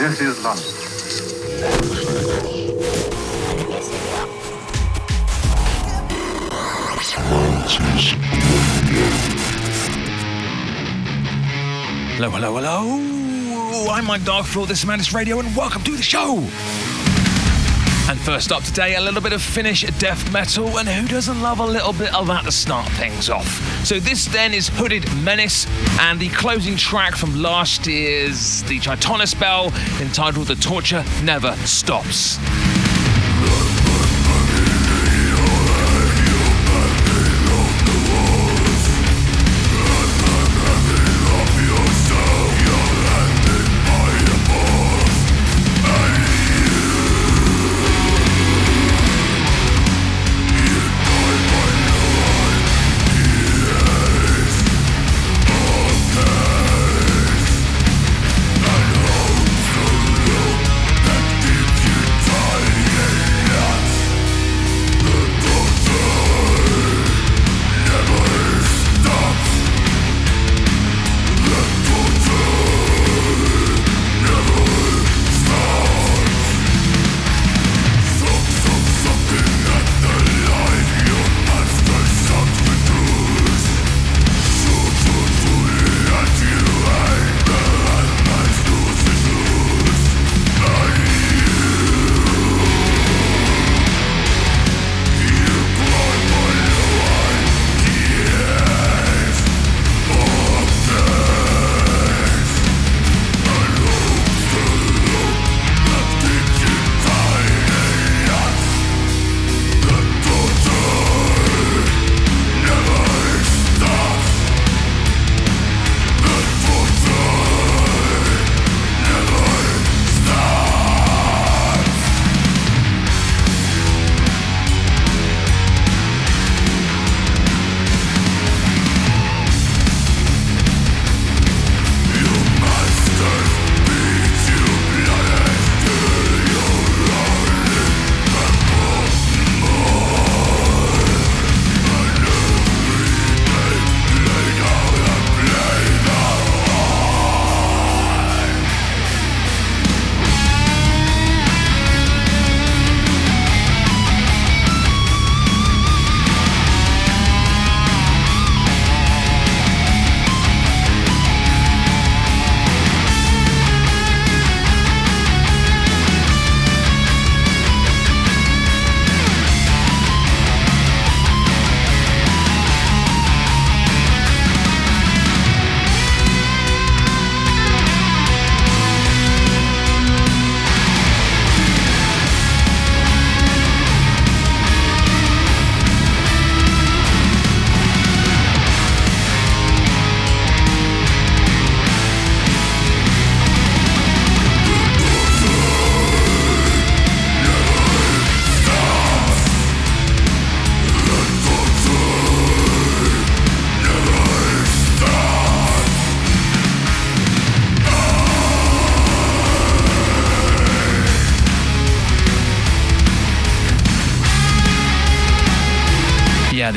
This is London. Hello, hello, hello. I'm Mike Darkfloor. This is Mantis Radio, and welcome to the show. First up today, a little bit of Finnish death metal, and who doesn't love a little bit of that to start things off? So this then is Hooded Menace, and the closing track from last year's The Tritonus Bell, entitled The Torture Never Stops.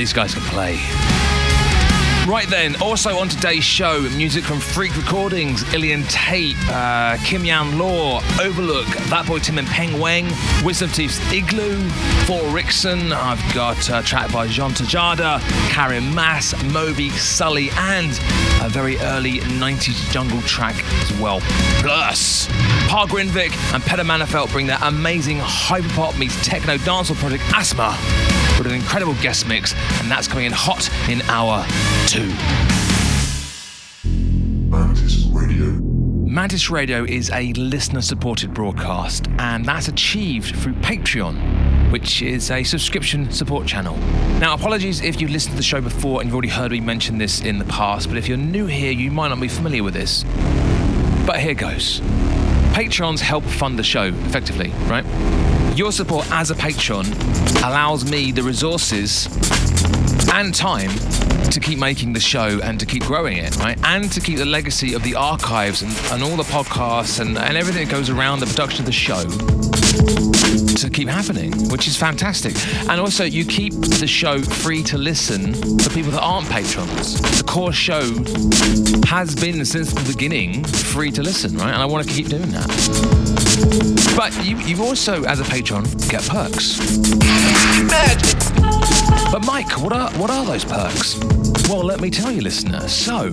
These guys can play. Right then, also on today's show, music from Freak Recordings, Ilian Tape, uh, Kimyan Law, Overlook, That Boy Tim and Peng Wang, Wisdom Teeth's Igloo, For Rickson, I've got a track by Jean Tajada, Karen Mass, Moby, Sully, and a very early 90s jungle track as well. Plus, Pär Grindvik and Peder Mannerfelt bring their amazing hyperpop meets techno dancehall project Aasthma with an incredible guest mix, and that's coming in hot in hour two. Mantis Radio. Mantis Radio is a listener supported broadcast, and that's achieved through Patreon, which is a subscription support channel. Now, apologies if you've listened to the show before and you've already heard me mention this in the past, but if you're new here, you might not be familiar with this. But here goes. Patrons help fund the show effectively, right? Your support as a patron allows me the resources and time to keep making the show and to keep growing it, right? And to keep the legacy of the archives and, and all the podcasts and, and everything that goes around the production of the show to keep happening, which is fantastic. And also, you keep the show free to listen for people that aren't patrons. The core show has been since the beginning free to listen, right? And I want to keep doing that. But you, you also, as a patron, get perks. But Mike, what are what are those perks? Well, let me tell you, listener. So,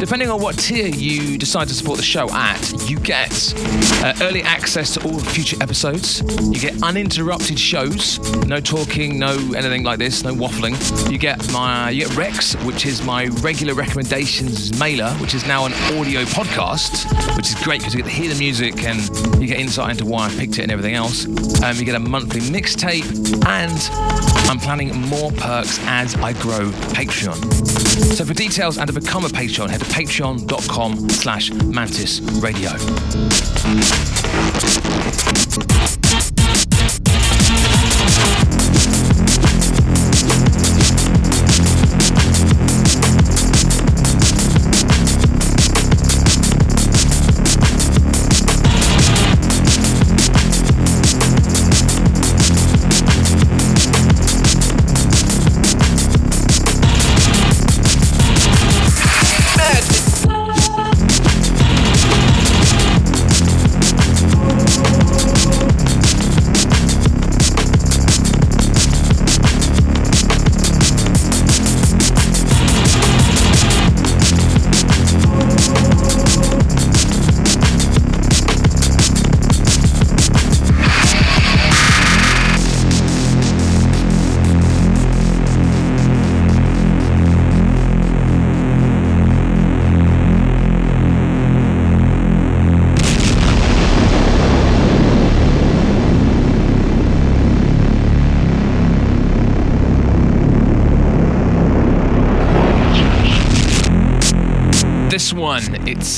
depending on what tier you decide to support the show at, you get uh, early access to all future episodes. You get uninterrupted shows, no talking, no anything like this, no waffling. You get my you get Rex, which is my regular recommendations mailer, which is now an audio podcast, which is great because you get to hear the music and you get insight into why I picked it and everything else. Um, you get a monthly mixtape, and I'm planning more perks as I grow Patreon. So for details and to become a Patreon, head to patreon.com slash mantis radio.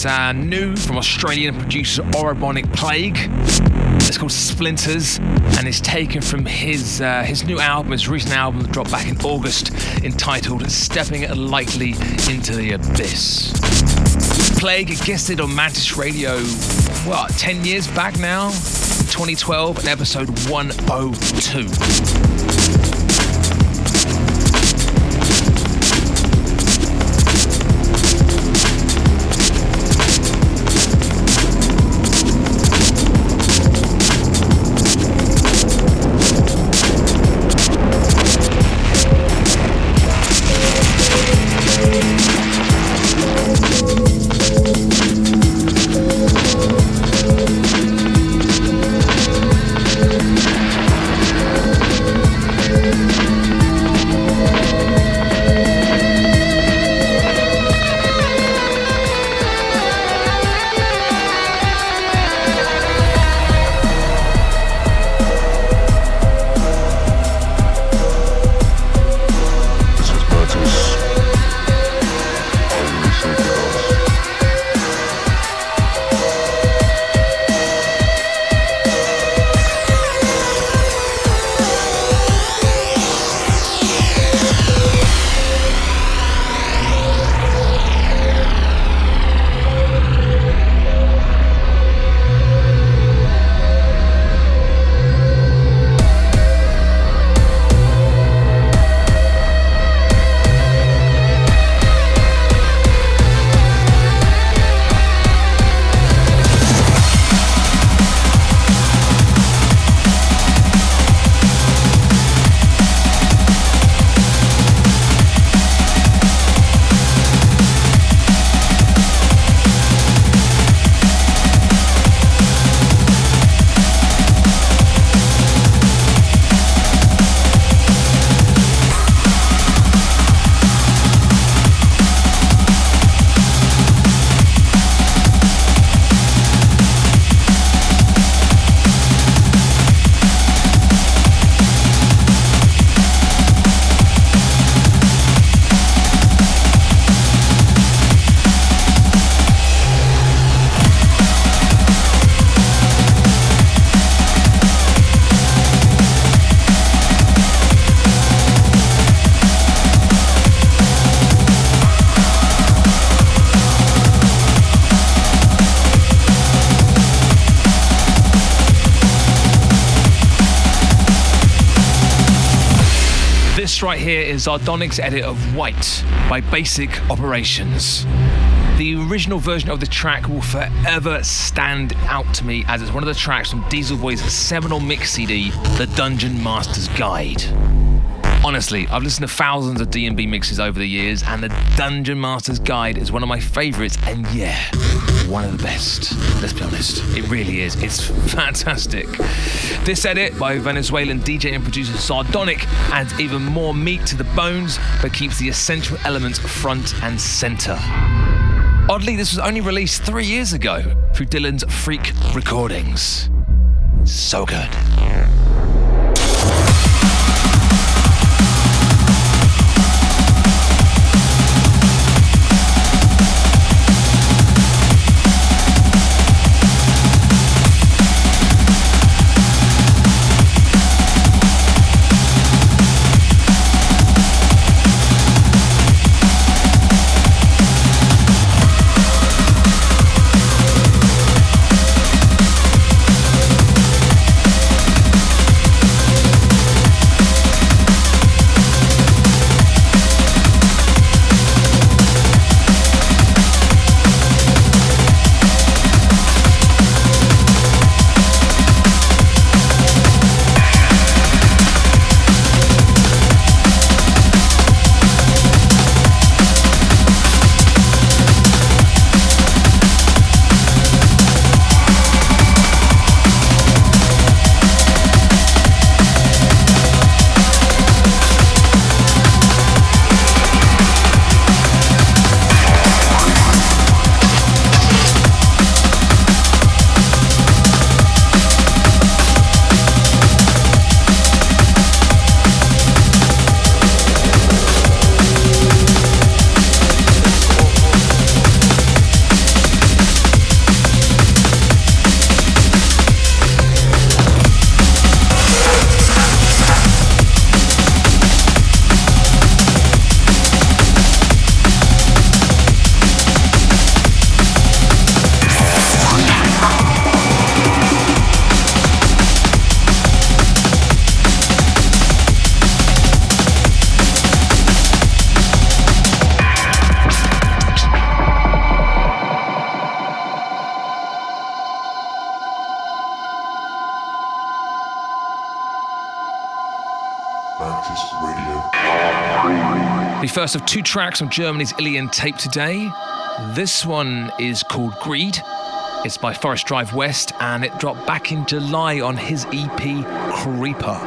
Uh, new from Australian producer Orobonic Plague. It's called Splinters, and it's taken from his uh, his new album, his recent album that dropped back in August, entitled "Stepping Lightly into the Abyss." Plague guested on Mantis Radio, what, 10 years back now? 2012, and episode 102. Zardonic's edit of White by Basic Operations. The original version of the track will forever stand out to me as it's one of the tracks from Dieselboy's seminal mix CD, The Dungeon Master's Guide. Honestly, I've listened to thousands of D&B mixes over the years, and the Dungeon Master's Guide is one of my favourites, and yeah, one of the best. Let's be honest, it really is. It's fantastic. This edit by Venezuelan DJ and producer Zardonic adds even more meat to the bones, but keeps the essential elements front and centre. Oddly, this was only released three years ago through Dylan's Freak Recordings. So good. First of two tracks from Germany's Ilian Tape today. This one is called Greed. It's by Forest Drive West and it dropped back in July on his EP Creeper.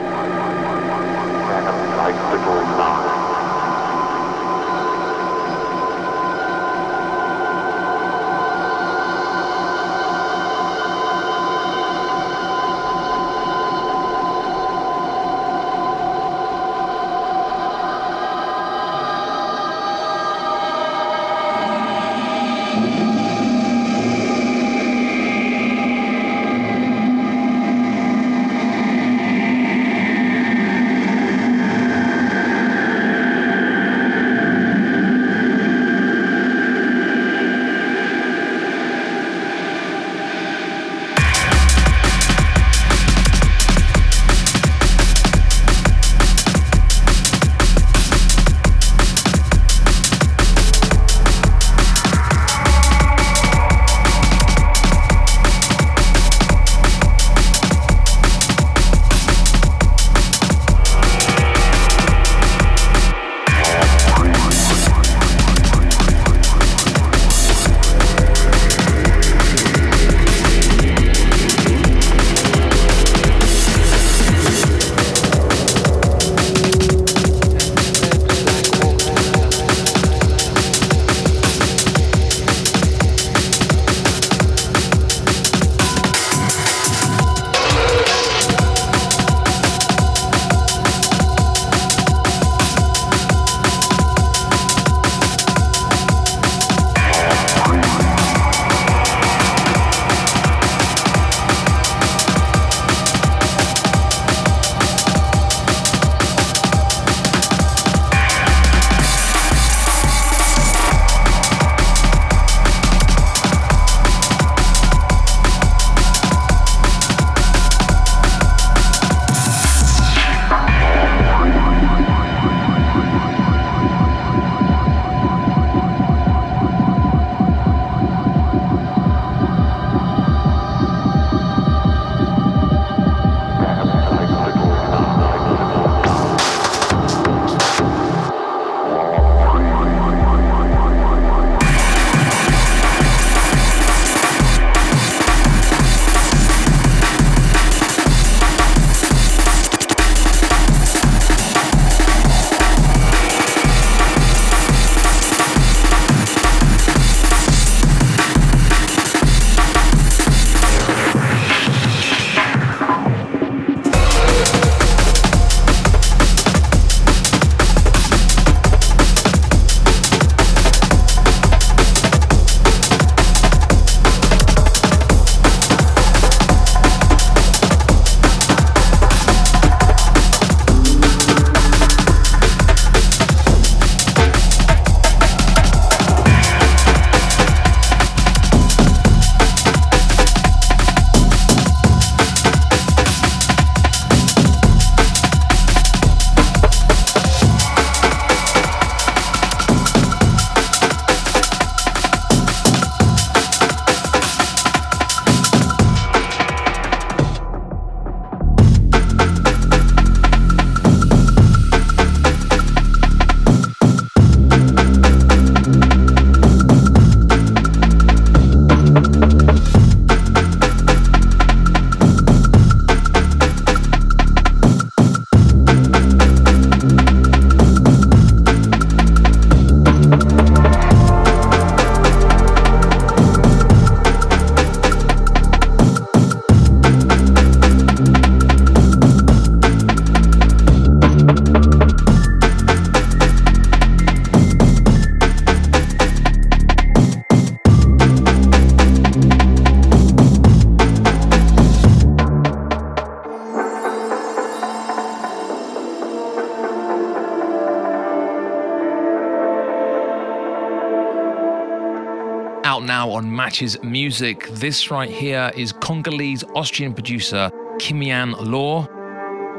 On Matches Music. This right here is Congolese Austrian producer Kimyan Law.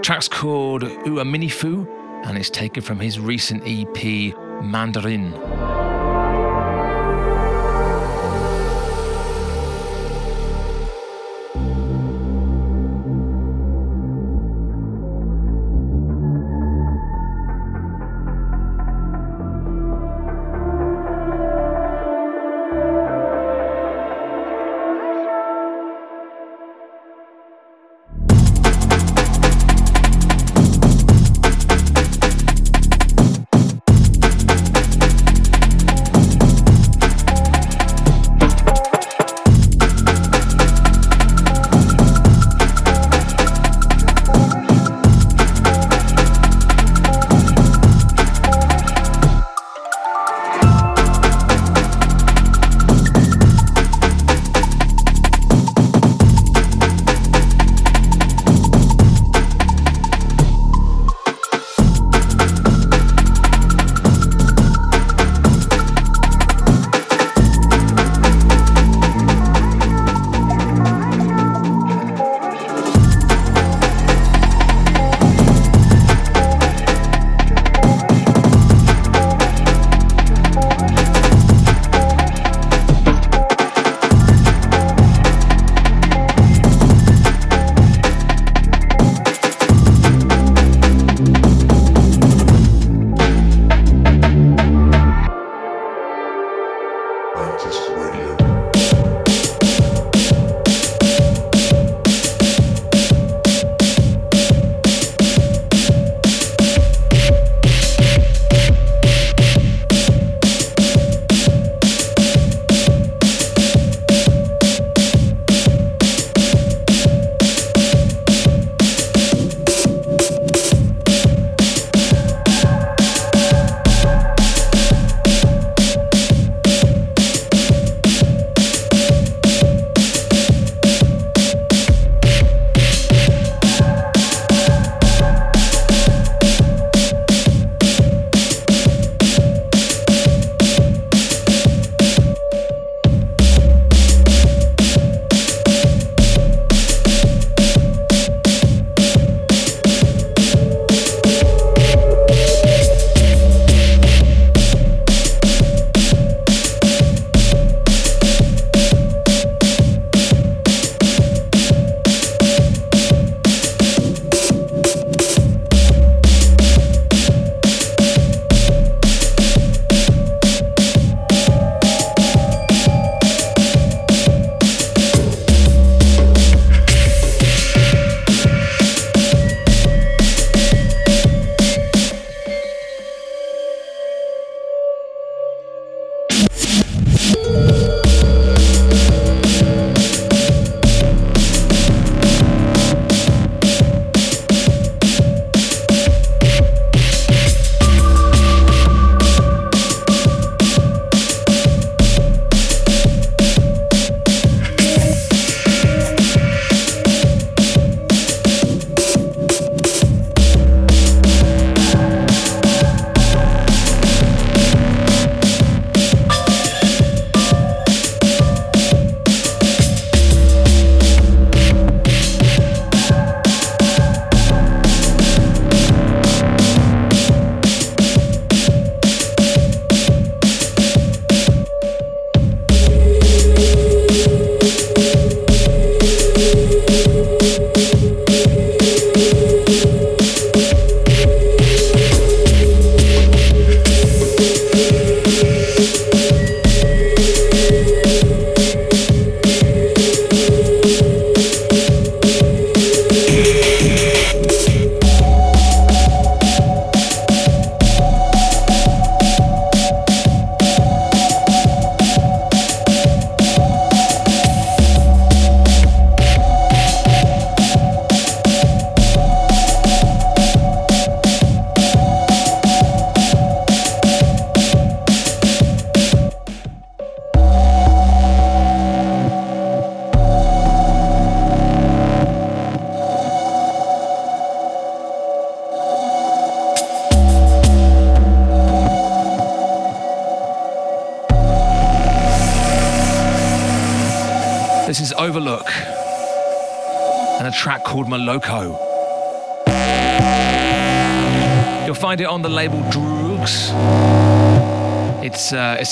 Track's called Uaminifu and it's taken from his recent EP Mandarin.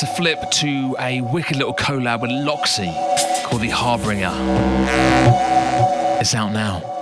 It's, a flip to a wicked little collab with Loxy called The Harbinger. It's out now.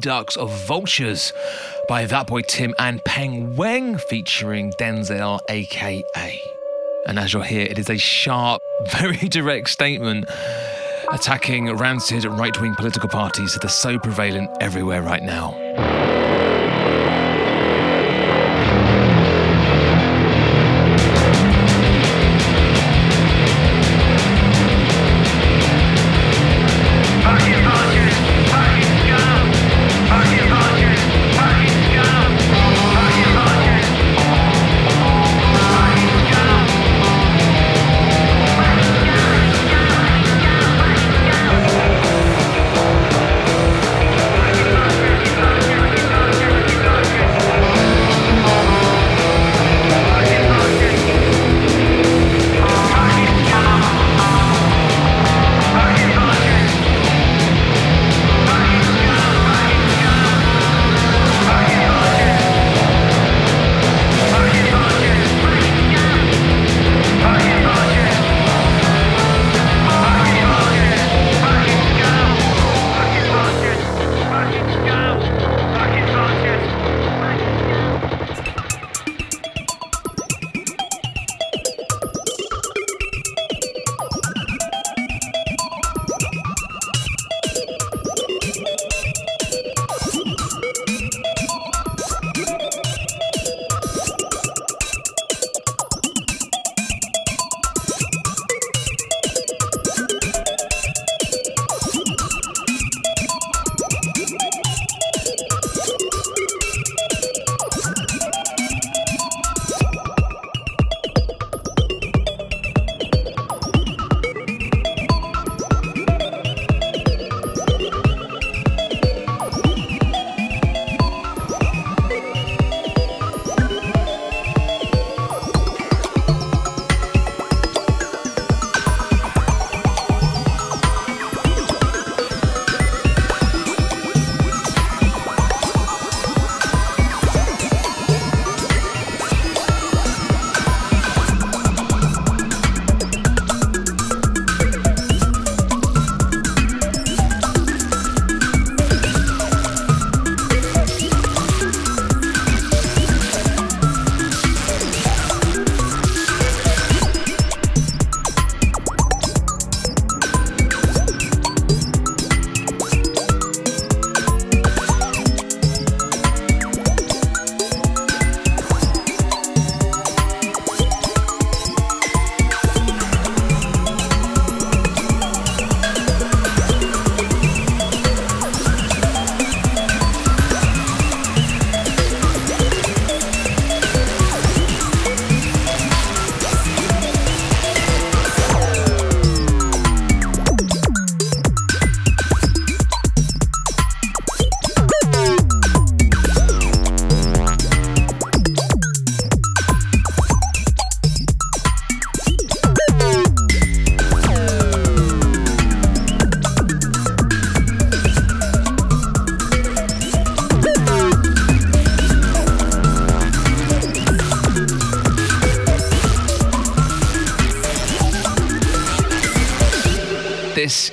Redux of Vultures by That Boy Tim and Peng Weng featuring Denzel, aka. And as you'll hear, it is a sharp, very direct statement attacking rancid right wing political parties that are so prevalent everywhere right now.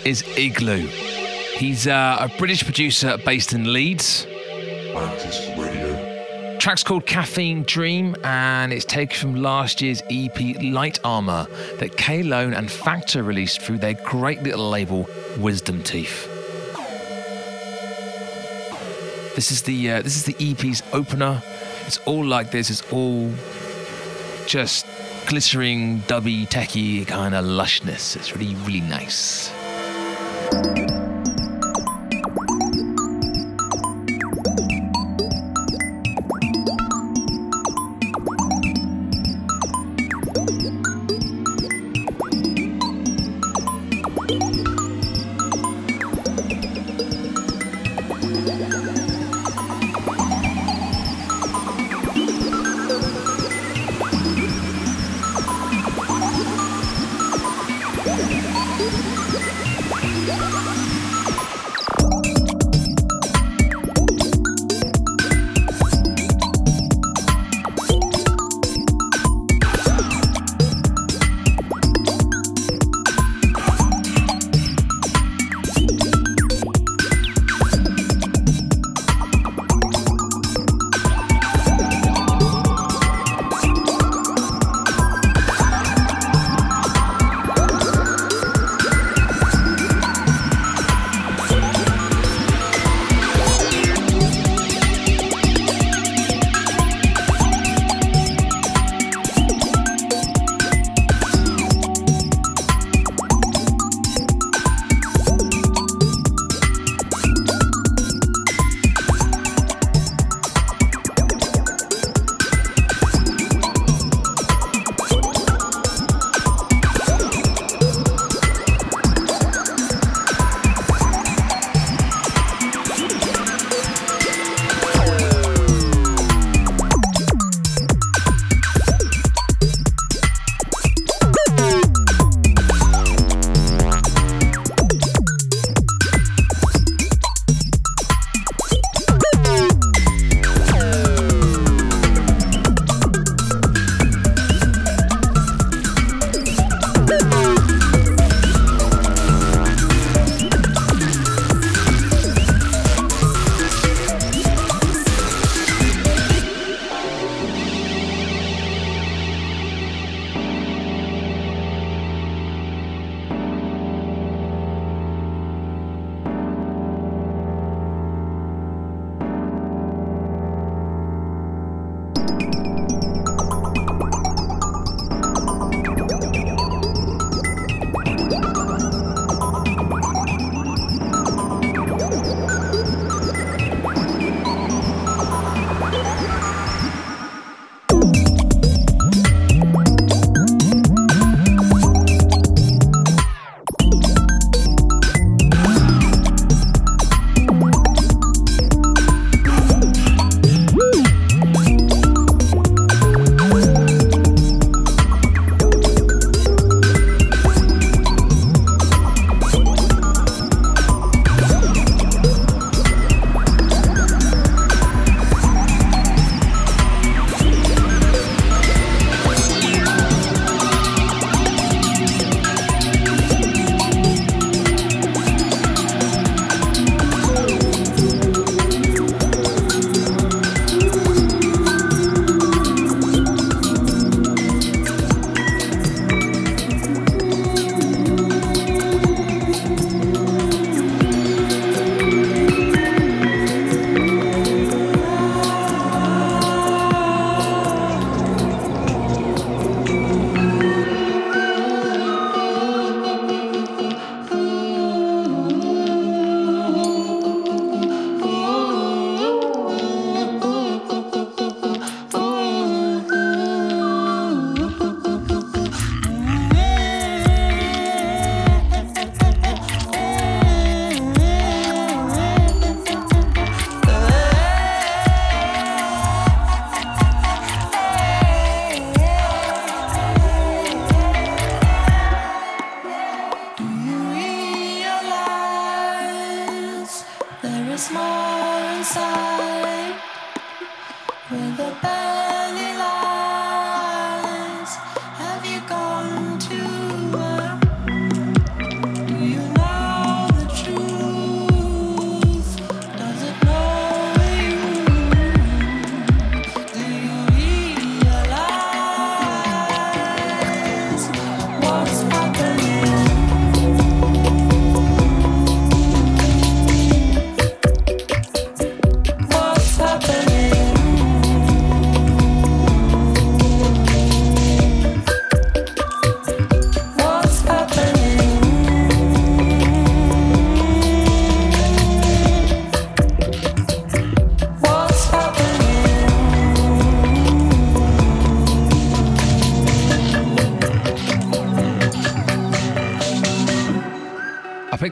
Is Igloo. He's uh, a British producer based in Leeds. Track's called Caffeine Dream, and it's taken from last year's EP Light Armor that K Lone and Facta released through their great little label Wisdom Teeth. This is the uh, this is the EP's opener. It's all like this. It's all just glittering, dubby, techie kind of lushness. It's really, really nice.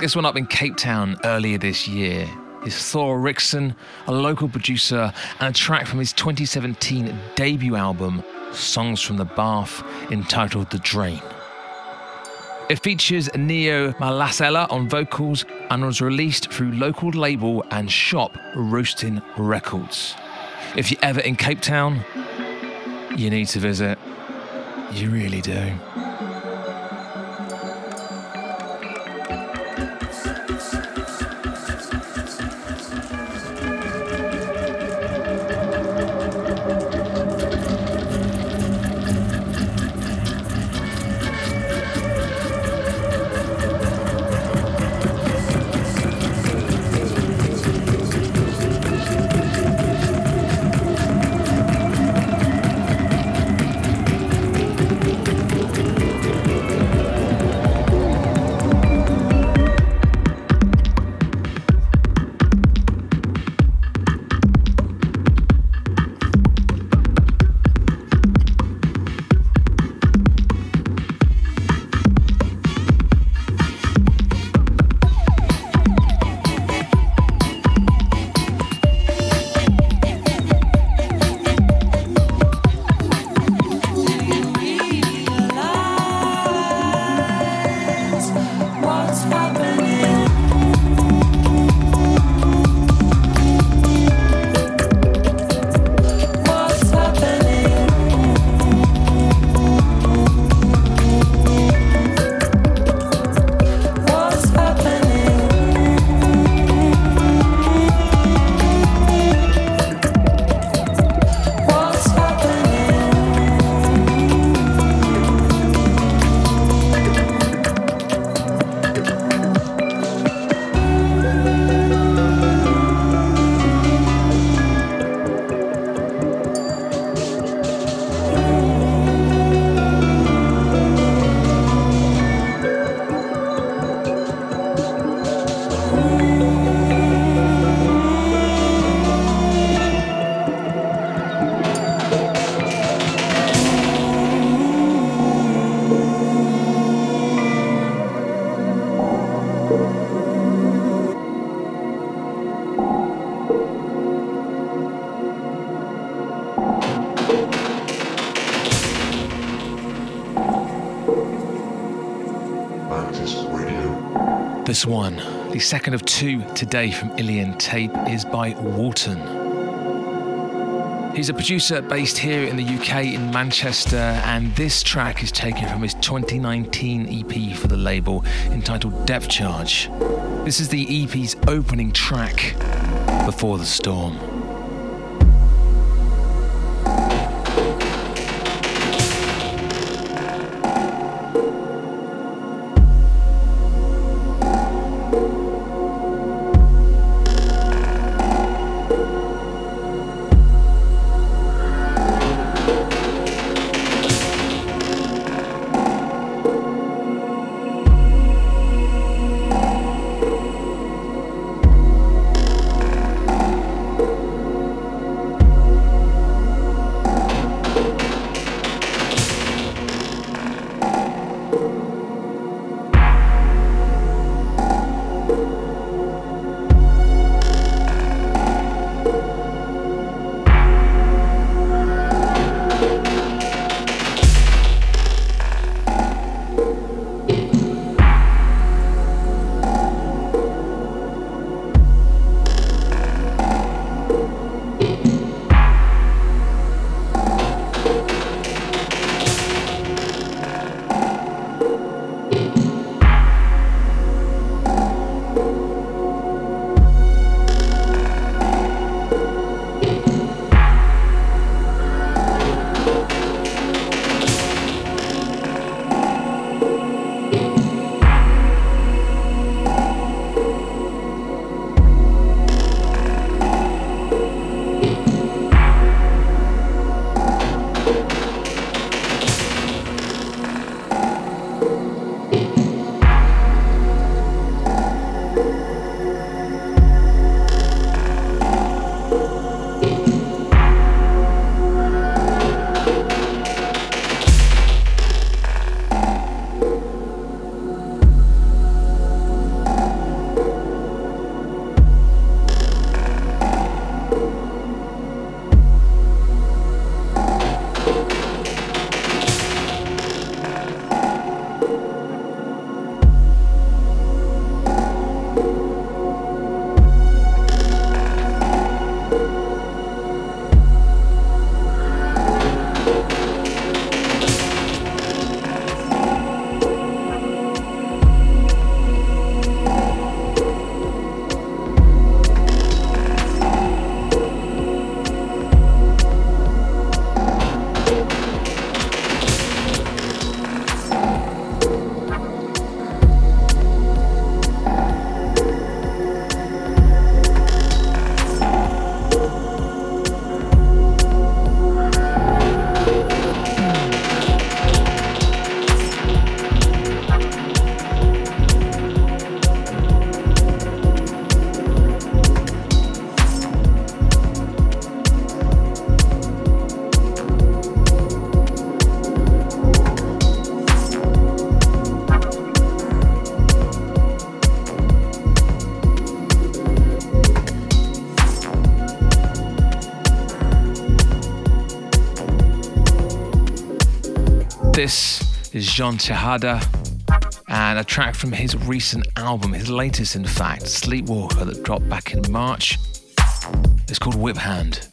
This one up in Cape Town earlier this year is Thor Rixon, a local producer, and a track from his 2017 debut album, Songs from the Bath, entitled The Drain. It features Neo Malasela on vocals and was released through local label and shop Roasting Records. If you're ever in Cape Town, you need to visit. You really do. This one, the second of two today from Ilian Tape, is by Walton. He's a producer based here in the UK in Manchester, and this track is taken from his 2019 EP for the label entitled Depth Charge. This is the EP's opening track, Before the Storm. This is Jean Tejada and a track from his recent album, his latest, in fact, Sleepwalker, that dropped back in March. It's called Whip Hand.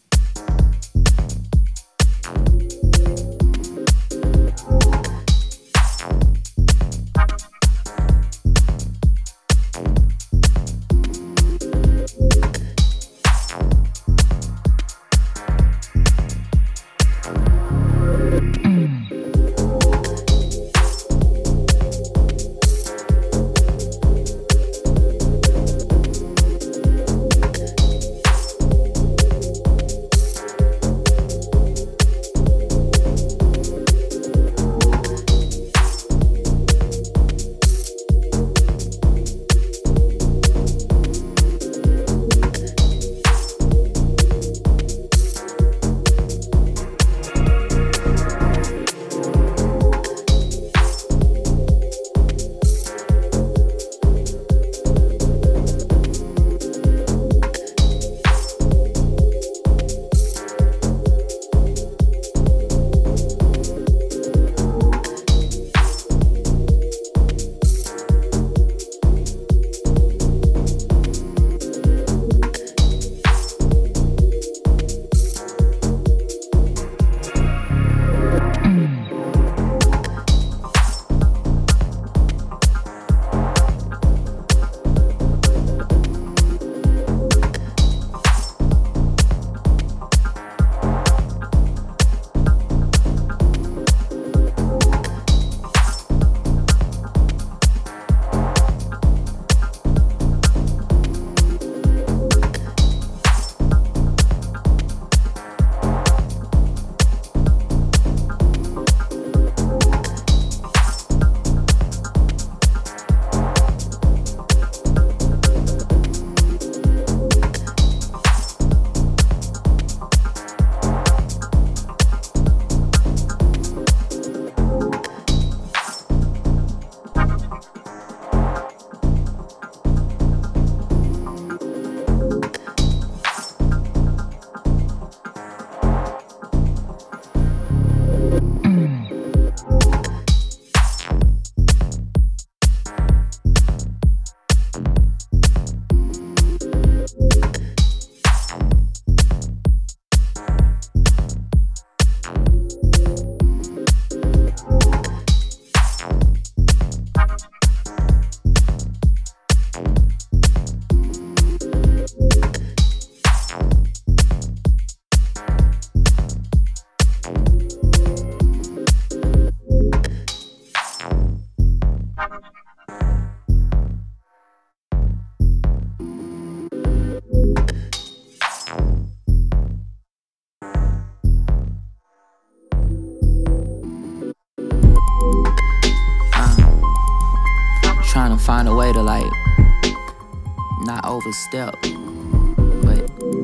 Step. But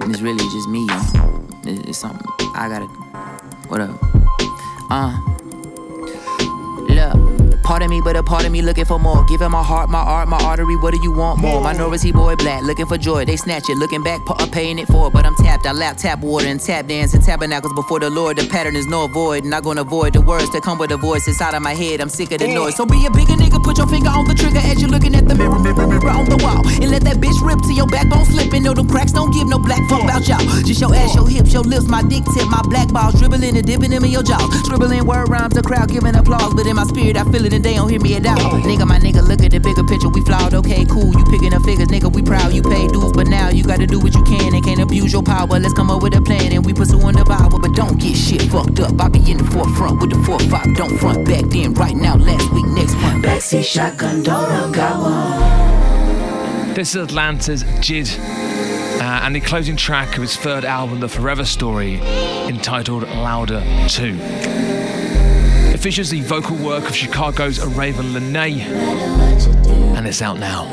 it's really just me. It's something I gotta. Whatever. Uh. Part of me, but a part of me looking for more. Giving my heart, my art, my artery. What do you want more? Minority boy black, looking for joy. They snatch it, looking back, paying it for. It. But I'm tapped. I lap tap water and tap dance and tabernacles before the Lord. The pattern is no avoid. Not gonna avoid the words that come with a voice inside of my head. I'm sick of the noise. So be a bigger put your finger on the trigger as you're looking at the mirror, mirror, mirror on the wall. And let that bitch rip till your backbone slipping. No, them cracks don't give no black fuck about y'all. Just your ass, your hips, your lips, my dick tip, my black balls dribbling and dipping them in your jaws. Scribbling word rhymes, the crowd giving applause. But in my spirit, I feel it and they don't hear me at all. Nigga, my nigga, look at the bigger picture. We flawed, okay, cool. You picking up figures, nigga, we proud. You pay dues, but now you gotta do what you can and can't abuse your power. Let's come up with a plan and we pursuing the power. But don't get shit fucked up. I be in the forefront with the 4-5. Don't front back then, right now, last week, next month. Backseat shotgun, don't got one. This is Atlanta's JID. Uh, and the closing track of his third album, The Forever Story, entitled Lauder Too. It features the vocal work of Chicago's Ravyn Lenae, and it's out now.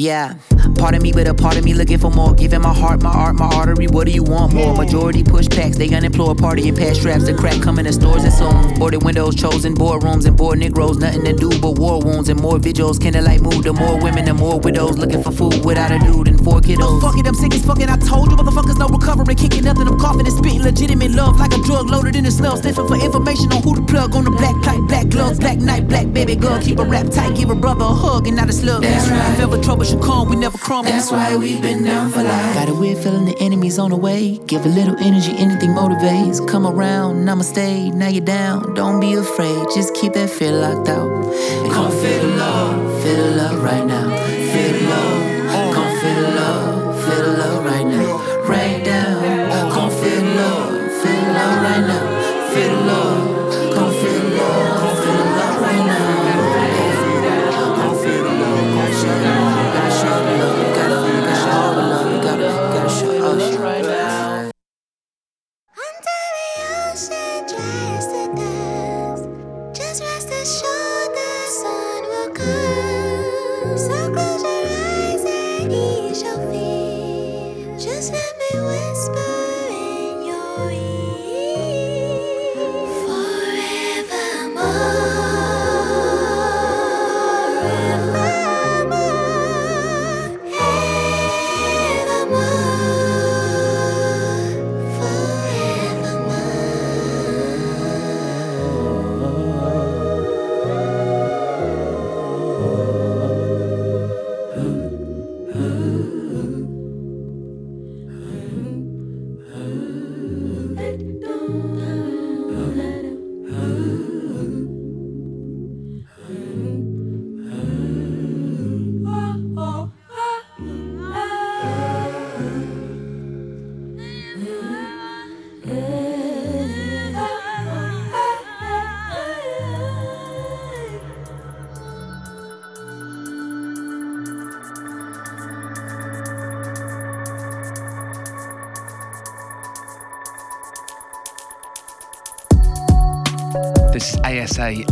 Yeah, Part of me, but a part of me looking for more. Giving my heart, my art, my artery. What do you want more? Majority push packs, they unemployed party and pass straps. The crack coming to stores and songs. Boarded windows, chosen boardrooms and bored Negroes. Nothing to do but war wounds and more vigils. Candlelight mood, the more women, the more widows. Looking for food without a dude and four kiddos. No, fuck it, I'm sick as fucking. I told you, motherfuckers, no recovery. Kicking nothing, I'm coughing and spitting legitimate love like a drug loaded in the smell. Sniffing for information on who to plug on the black pipe, black gloves, black night, black baby girl. Keep a rap tight, give a brother a hug and not a slug. That's right. If ever trouble should come, we never That's why we've been down for life. Got a weird feeling the enemy's on the way. Give a little energy, anything motivates. Come around, I'ma stay. Now you're down, don't be afraid. Just keep that fear locked out. Come feel the love, feel the love right now.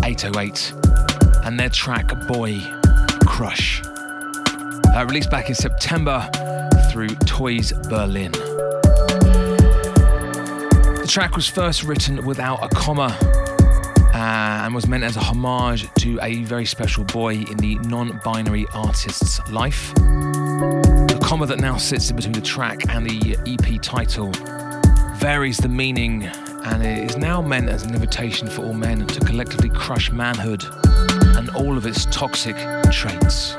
808 and their track Boy Crush. Uh, released back in September through Toys Berlin. The track was first written without a comma uh, and was meant as a homage to a very special boy in the non binary artist's life. The comma that now sits in between the track and the EP title varies the meaning and it is now meant as an invitation for all men to collectively crush manhood and all of its toxic traits.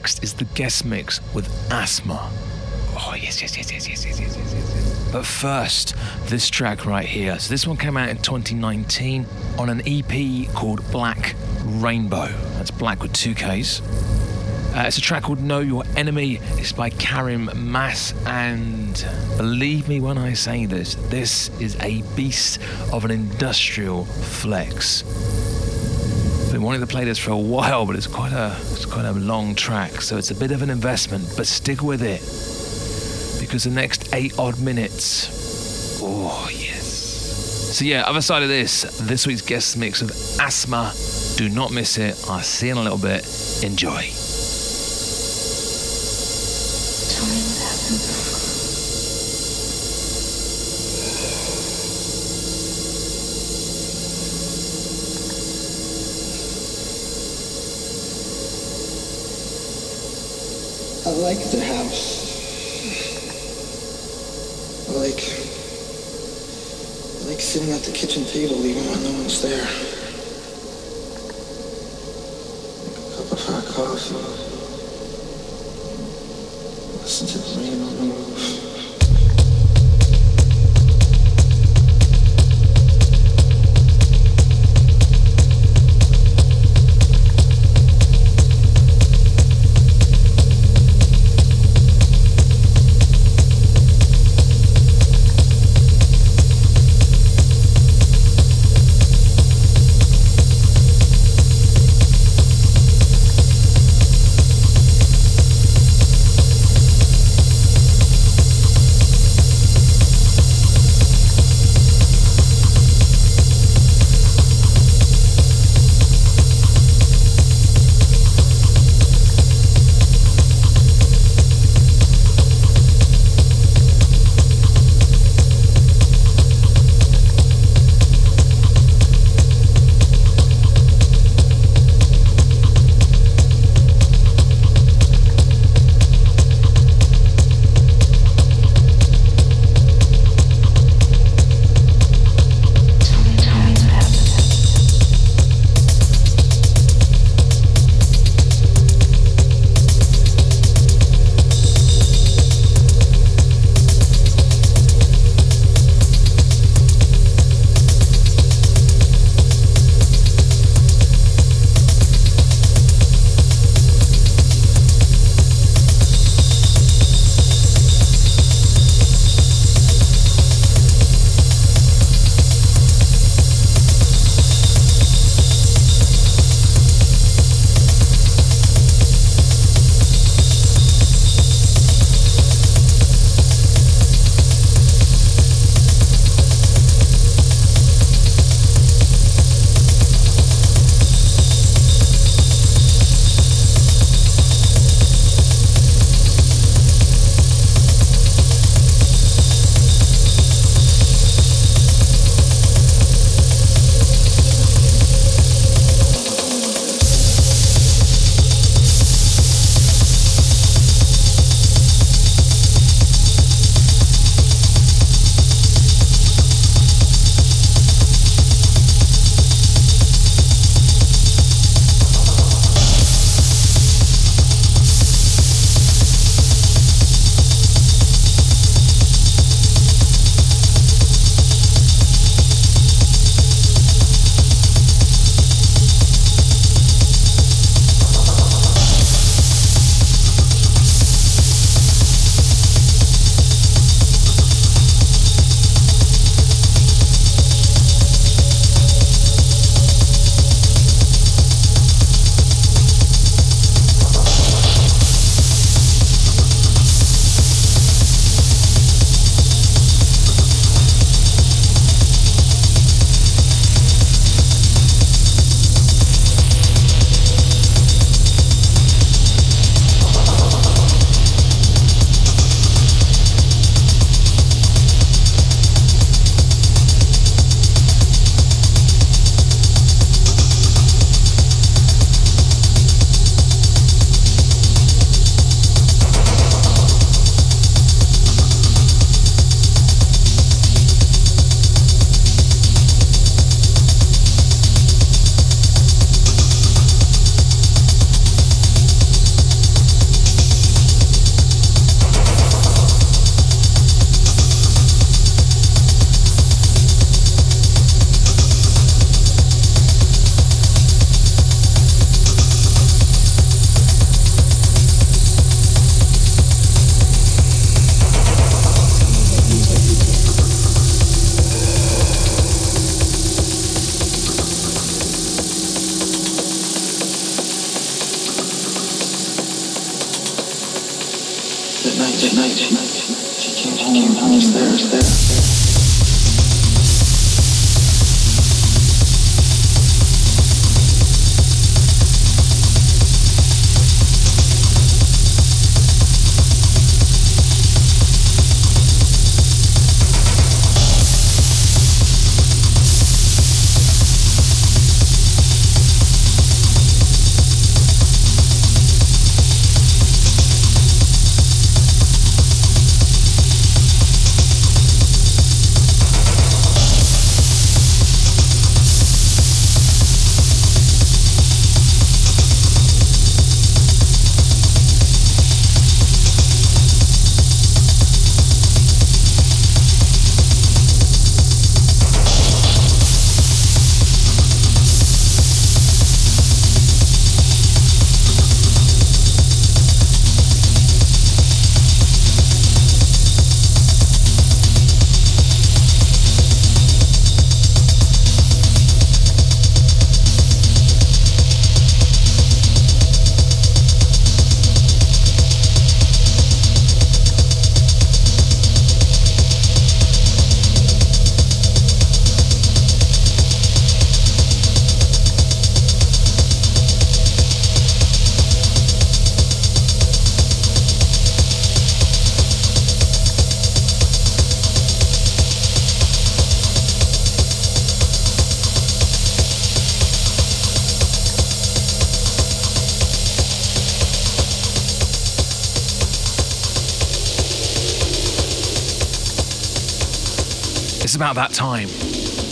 Next is the guest mix with Aasthma. Oh, yes, yes, yes, yes, yes, yes, yes, yes, yes. But first, this track right here. So, this one came out in 2019 on an EP called Black Rainbow. That's black with two Ks. Uh, it's a track called Know Your Enemy. It's by Karim Maas, and believe me when I say this, this is a beast of an industrial flex. Been wanting to play this for a while, but it's quite a quite a long track, so it's a bit of an investment. But stick with it because the next eight odd minutes, oh yes. So yeah, other side of this, this week's guest mix of Aasthma. Do not miss it. I'll see you in a little bit. Enjoy. About that time.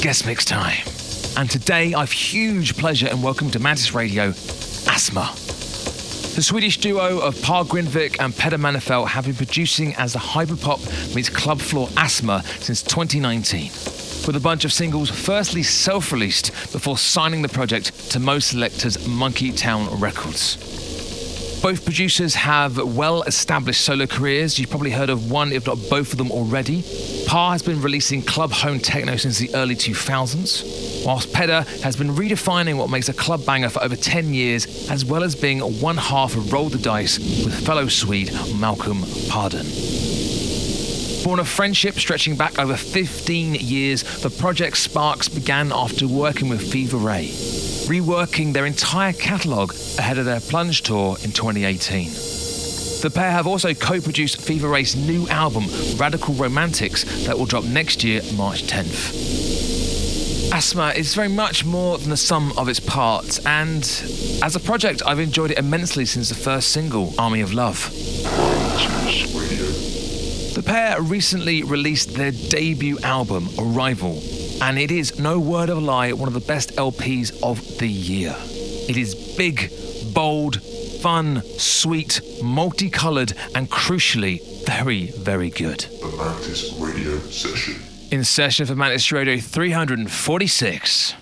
Guest mix time. And today I've huge pleasure and welcome to Mantis Radio, Aasthma. The Swedish duo of Pär Grindvik and Peder Mannerfelt have been producing as the hyperpop meets club floor Aasthma since 2019 with a bunch of singles firstly self released before signing the project to Modeselektor's Monkey Town Records. Both producers have well established solo careers. You've probably heard of one, if not both of them already. Pär has been releasing club home techno since the early 2000s, whilst Peder has been redefining what makes a club banger for over 10 years, as well as being one half of Roll the Dice with fellow Swede Malcolm Pardon. Born of friendship stretching back over 15 years, the project Sparks began after working with Fever Ray, reworking their entire catalogue ahead of their plunge tour in 2018. The pair have also co produced Fever Ray's new album, Radical Romantics, that will drop next year, March 10th. Aasthma is very much more than the sum of its parts, and as a project, I've enjoyed it immensely since the first single, Army of Love. The pair recently released their debut album, Arrival, and it is, no word of a lie, one of the best LPs of the year. It is big, bold, fun, sweet, multicoloured, and crucially, very, very good. The Mantis Radio Session. In session for Mantis Radio 346,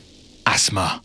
Aasthma.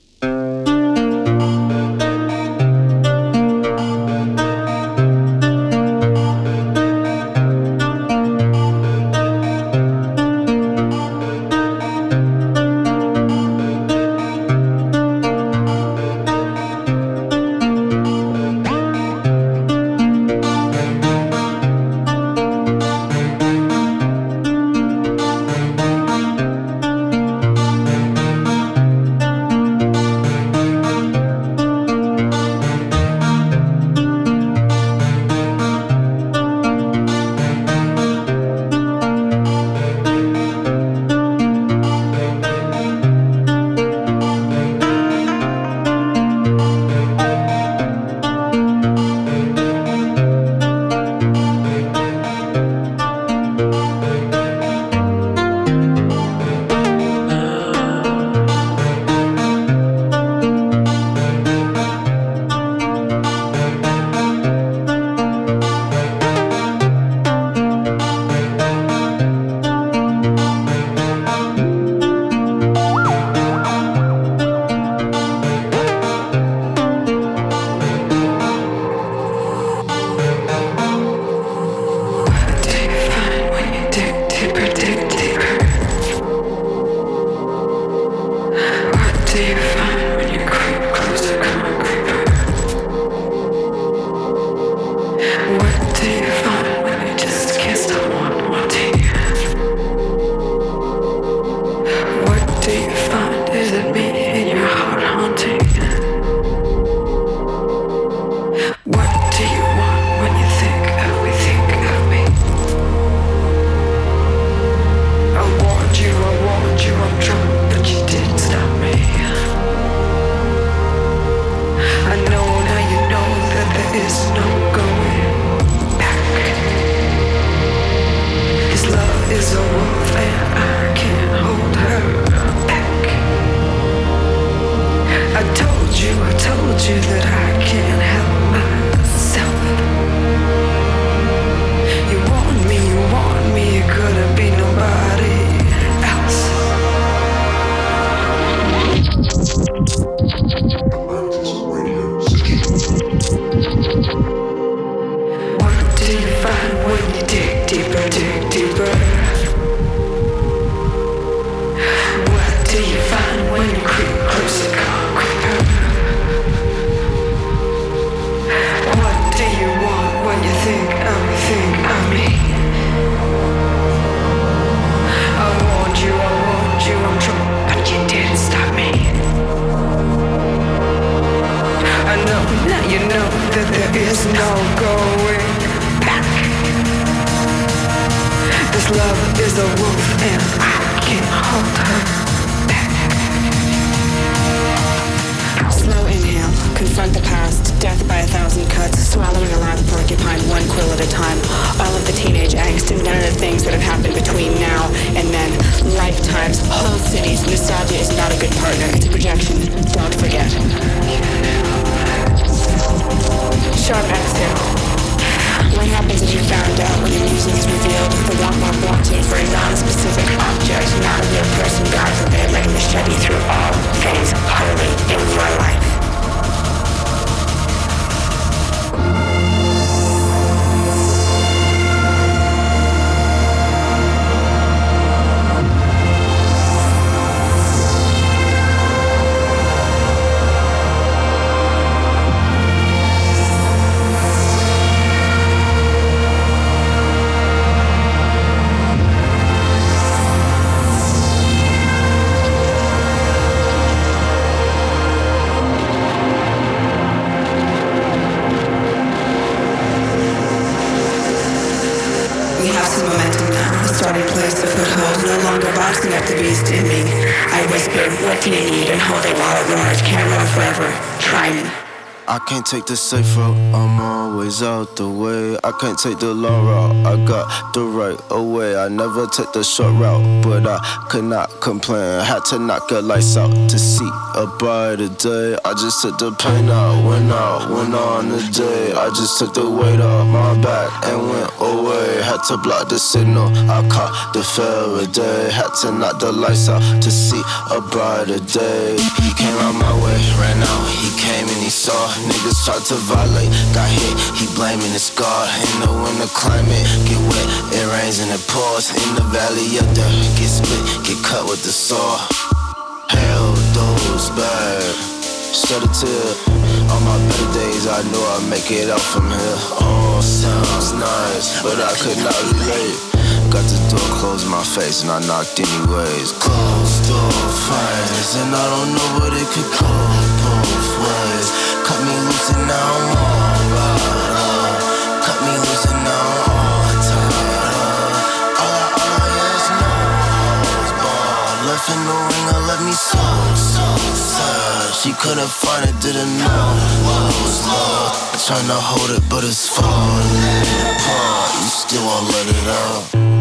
Can't take the safe route, I'm always out the way. I can't take the long route, I got the right away. I never take the short route, but I could not complain. Had to knock the lights out to see a brighter day. I just took the pain out, went out, went on the day. I just took the weight off my back and went away. Had to block the signal, I caught the Faraday. Had to knock the lights out to see a brighter day. He came out my way, ran out, he came and saw. Niggas start to violate, got hit, he blaming his God. In the winter climate, get wet, it rains and it pours. In the valley of death, get split, get cut with the saw. Hell, those bad. Shed a tear. On my better days, I know I'd make it out from here. All sounds nice, but I could not relate. Got the door closed my face and I knocked anyways. Closed door friends, and I don't know what it could go both ways. Cut me loose and now I'm all right up. Cut me loose and now I'm all tied up. All I, all I ask no holds barred. Left in the ringer, let me so, so sad. She couldn't find it, didn't know what was love. Trying to hold it, but it's falling apart. You still won't let it out.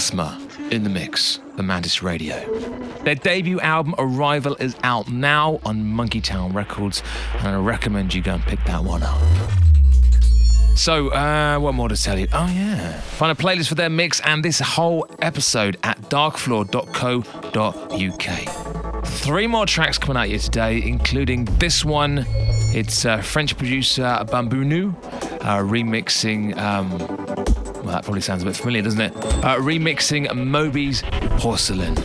Aasthma in the mix, the Mantis Radio. Their debut album Arrival is out now on Monkeytown Records, and I recommend you go and pick that one up. So, uh, what more to tell you? Oh, yeah. Find a playlist for their mix and this whole episode at darkfloor.co.uk. Three more tracks coming out here today, including this one. It's uh, French producer Bambounou uh, remixing. Um, well, that probably sounds a bit familiar, doesn't it? Uh, remixing Moby's Porcelain.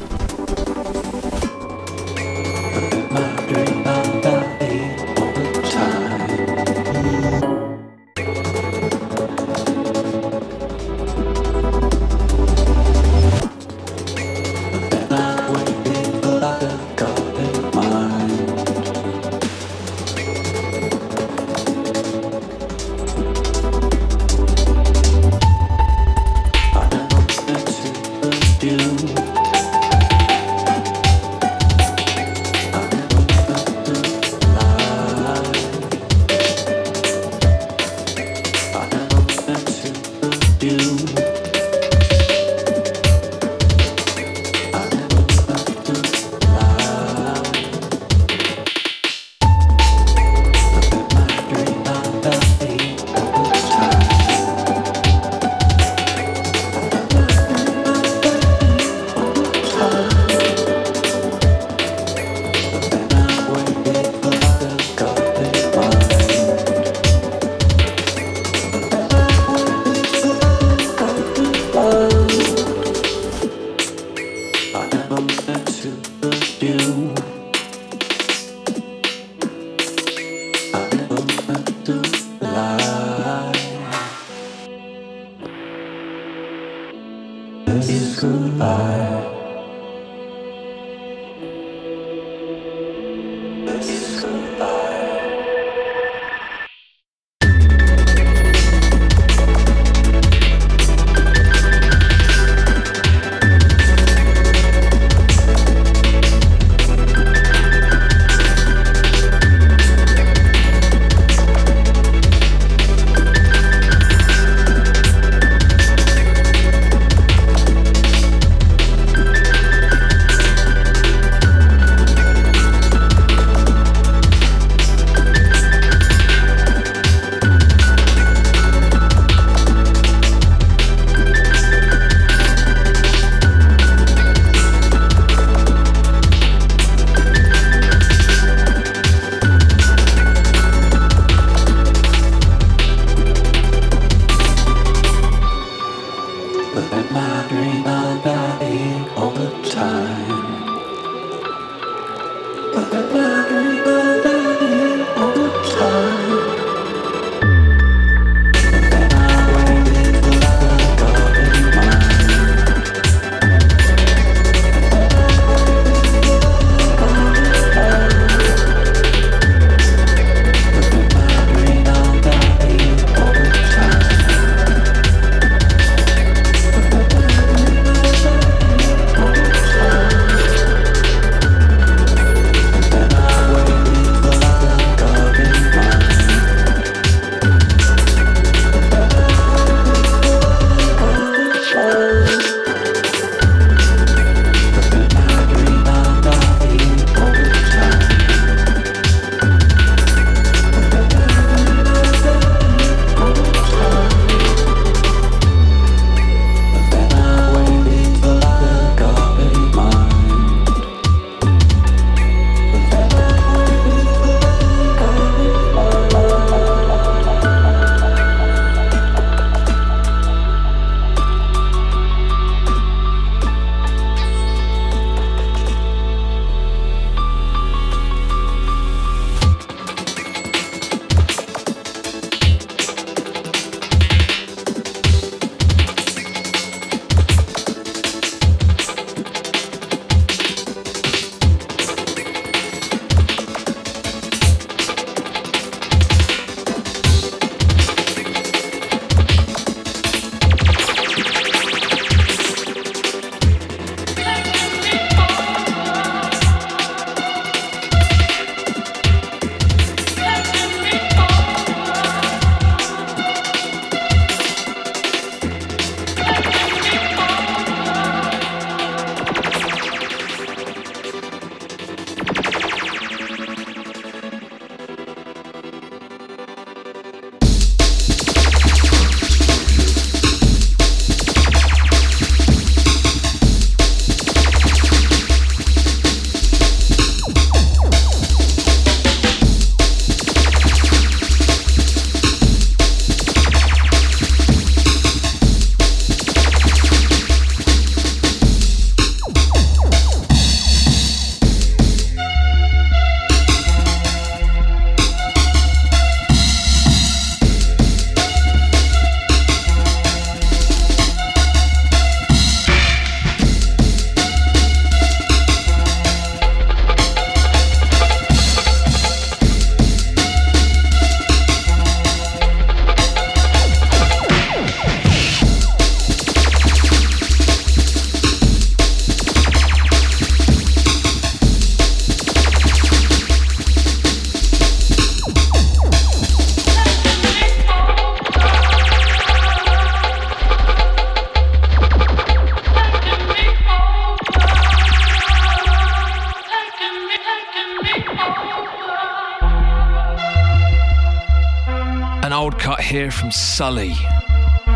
Sully.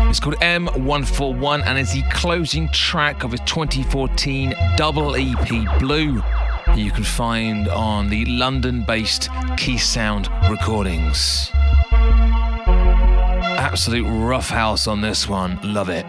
It's called M141 and is the closing track of his 2014 double EP Blue you can find on the London based Keysound Recordings. Absolute rough house on this one, love it.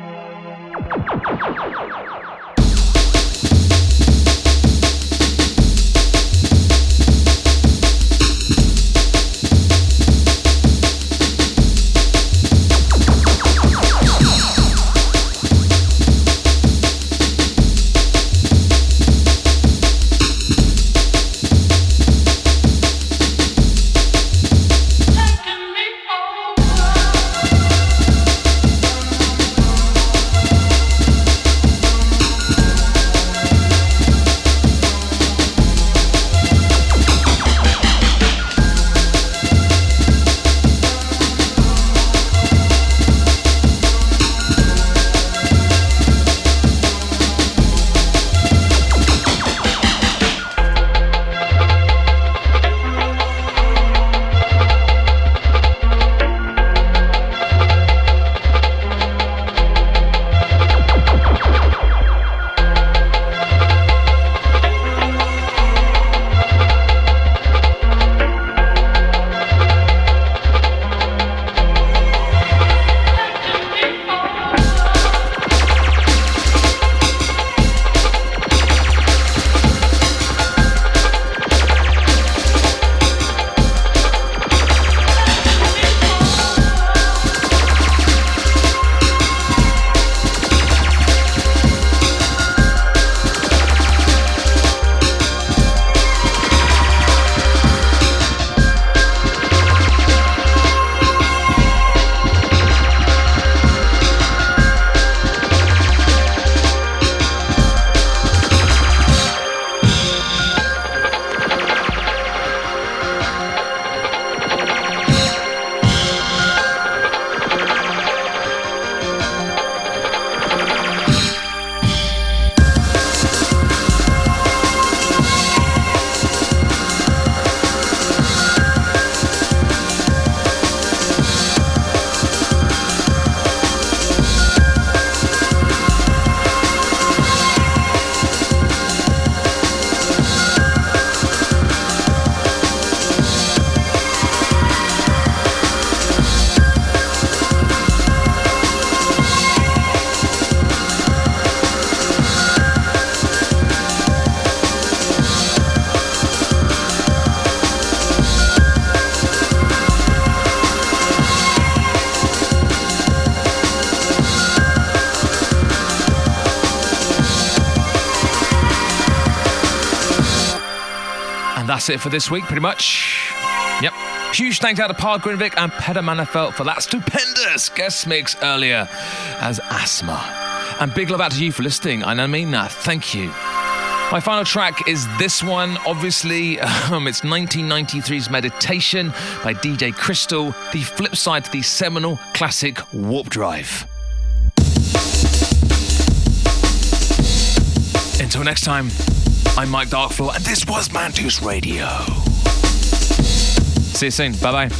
That's it for this week, pretty much. Yep. Huge thanks out to Pär Grindvik and Peder Mannerfelt for that stupendous guest mix earlier as Aasthma. And big love out to you for listening, and I mean that. Thank you. My final track is this one. Obviously, um, it's 1993's Meditation by DJ Crystl, the flip side to the seminal classic Warp Drive. Until next time, I'm Mike Darkfloor, and this was Mantis Radio. See you soon. Bye bye.